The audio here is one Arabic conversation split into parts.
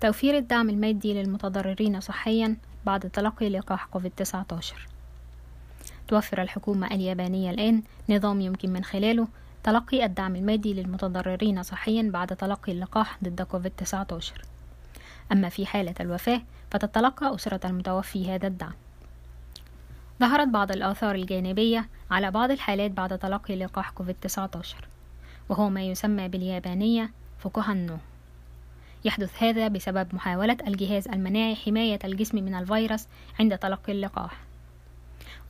توفير الدعم المادي للمتضررين صحيا بعد تلقي لقاح كوفيد-19 توفر الحكومة اليابانية الآن نظام يمكن من خلاله تلقي الدعم المادي للمتضررين صحيا بعد تلقي اللقاح ضد كوفيد-19 أما في حالة الوفاة فتتلقى أسرة المتوفي هذا الدعم. ظهرت بعض الآثار الجانبية على بعض الحالات بعد تلقي لقاح كوفيد-19 وهو ما يسمى باليابانية فوكوهانو. يحدث هذا بسبب محاولة الجهاز المناعي حماية الجسم من الفيروس عند تلقي اللقاح.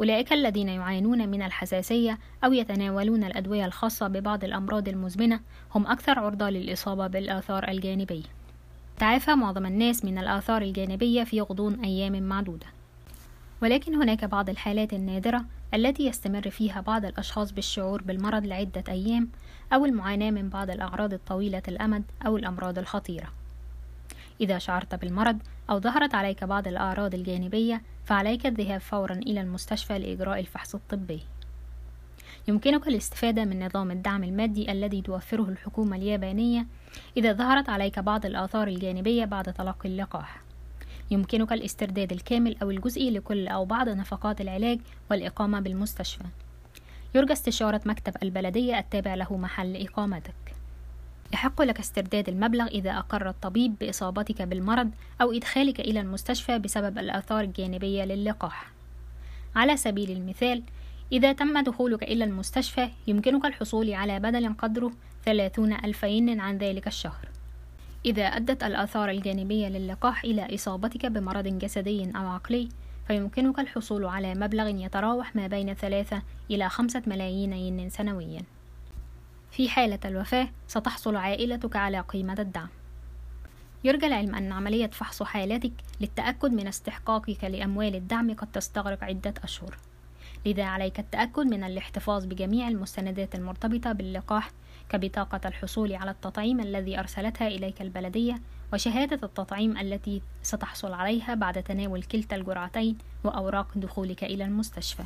أولئك الذين يعانون من الحساسية أو يتناولون الأدوية الخاصة ببعض الأمراض المزمنة هم أكثر عرضة للإصابة بالآثار الجانبية. تعافى معظم الناس من الآثار الجانبية في غضون أيام معدودة. ولكن هناك بعض الحالات النادرة التي يستمر فيها بعض الأشخاص بالشعور بالمرض لعدة أيام أو المعاناة من بعض الأعراض الطويلة الأمد أو الأمراض الخطيرة. إذا شعرت بالمرض أو ظهرت عليك بعض الأعراض الجانبية فعليك الذهاب فورا إلى المستشفى لإجراء الفحص الطبي. يمكنك الاستفادة من نظام الدعم المادي الذي توفره الحكومة اليابانية إذا ظهرت عليك بعض الآثار الجانبية بعد تلقي اللقاح. يمكنك الاسترداد الكامل أو الجزئي لكل أو بعض نفقات العلاج والإقامة بالمستشفى. يرجى استشارة مكتب البلدية التابع له محل إقامتك. يحق لك استرداد المبلغ إذا أقر الطبيب بإصابتك بالمرض أو إدخالك إلى المستشفى بسبب الآثار الجانبية للقاح. على سبيل المثال إذا تم دخولك إلى المستشفى يمكنك الحصول على بدل قدره ثلاثون ألف ين عن ذلك الشهر. إذا أدت الآثار الجانبية للقاح إلى إصابتك بمرض جسدي أو عقلي فيمكنك الحصول على مبلغ يتراوح ما بين ثلاثة إلى خمسة ملايين ين سنويا. في حالة الوفاة ستحصل عائلتك على قيمة الدعم. يرجى العلم أن عملية فحص حالتك للتأكد من استحقاقك لأموال الدعم قد تستغرق عدة أشهر. لذا عليك التأكد من الاحتفاظ بجميع المستندات المرتبطة باللقاح كبطاقة الحصول على التطعيم الذي أرسلتها إليك البلدية وشهادة التطعيم التي ستحصل عليها بعد تناول كلتا الجرعتين وأوراق دخولك إلى المستشفى.